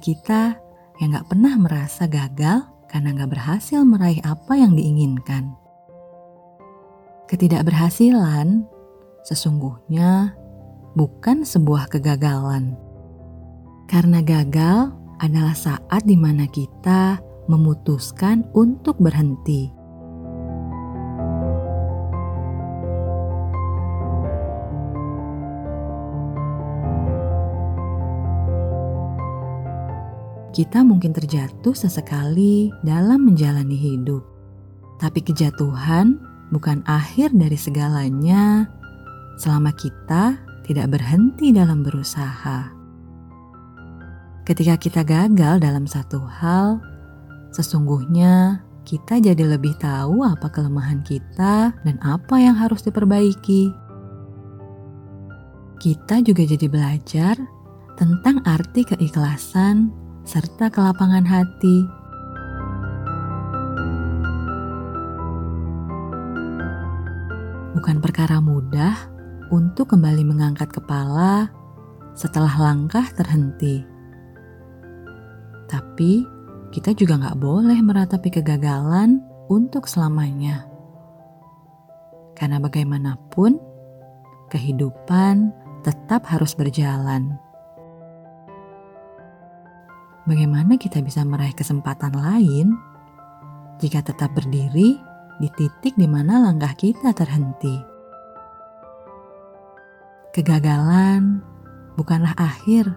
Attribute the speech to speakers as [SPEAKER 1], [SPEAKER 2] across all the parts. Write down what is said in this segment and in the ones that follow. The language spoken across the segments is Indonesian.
[SPEAKER 1] kita yang gak pernah merasa gagal karena gak berhasil meraih apa yang diinginkan. Ketidakberhasilan sesungguhnya bukan sebuah kegagalan. Karena gagal adalah saat di mana kita memutuskan untuk berhenti. Kita mungkin terjatuh sesekali dalam menjalani hidup, tapi kejatuhan bukan akhir dari segalanya selama kita tidak berhenti dalam berusaha. Ketika kita gagal dalam satu hal, sesungguhnya kita jadi lebih tahu apa kelemahan kita dan apa yang harus diperbaiki. Kita juga jadi belajar tentang arti keikhlasan serta kelapangan hati. Bukan perkara mudah untuk kembali mengangkat kepala setelah langkah terhenti. Tapi kita juga nggak boleh meratapi kegagalan untuk selamanya. Karena bagaimanapun, kehidupan tetap harus berjalan bagaimana kita bisa meraih kesempatan lain jika tetap berdiri di titik di mana langkah kita terhenti. Kegagalan bukanlah akhir,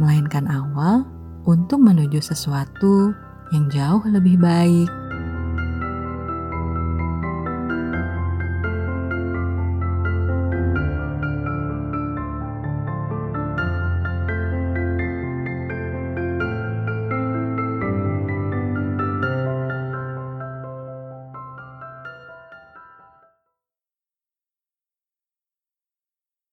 [SPEAKER 1] melainkan awal untuk menuju sesuatu yang jauh lebih baik.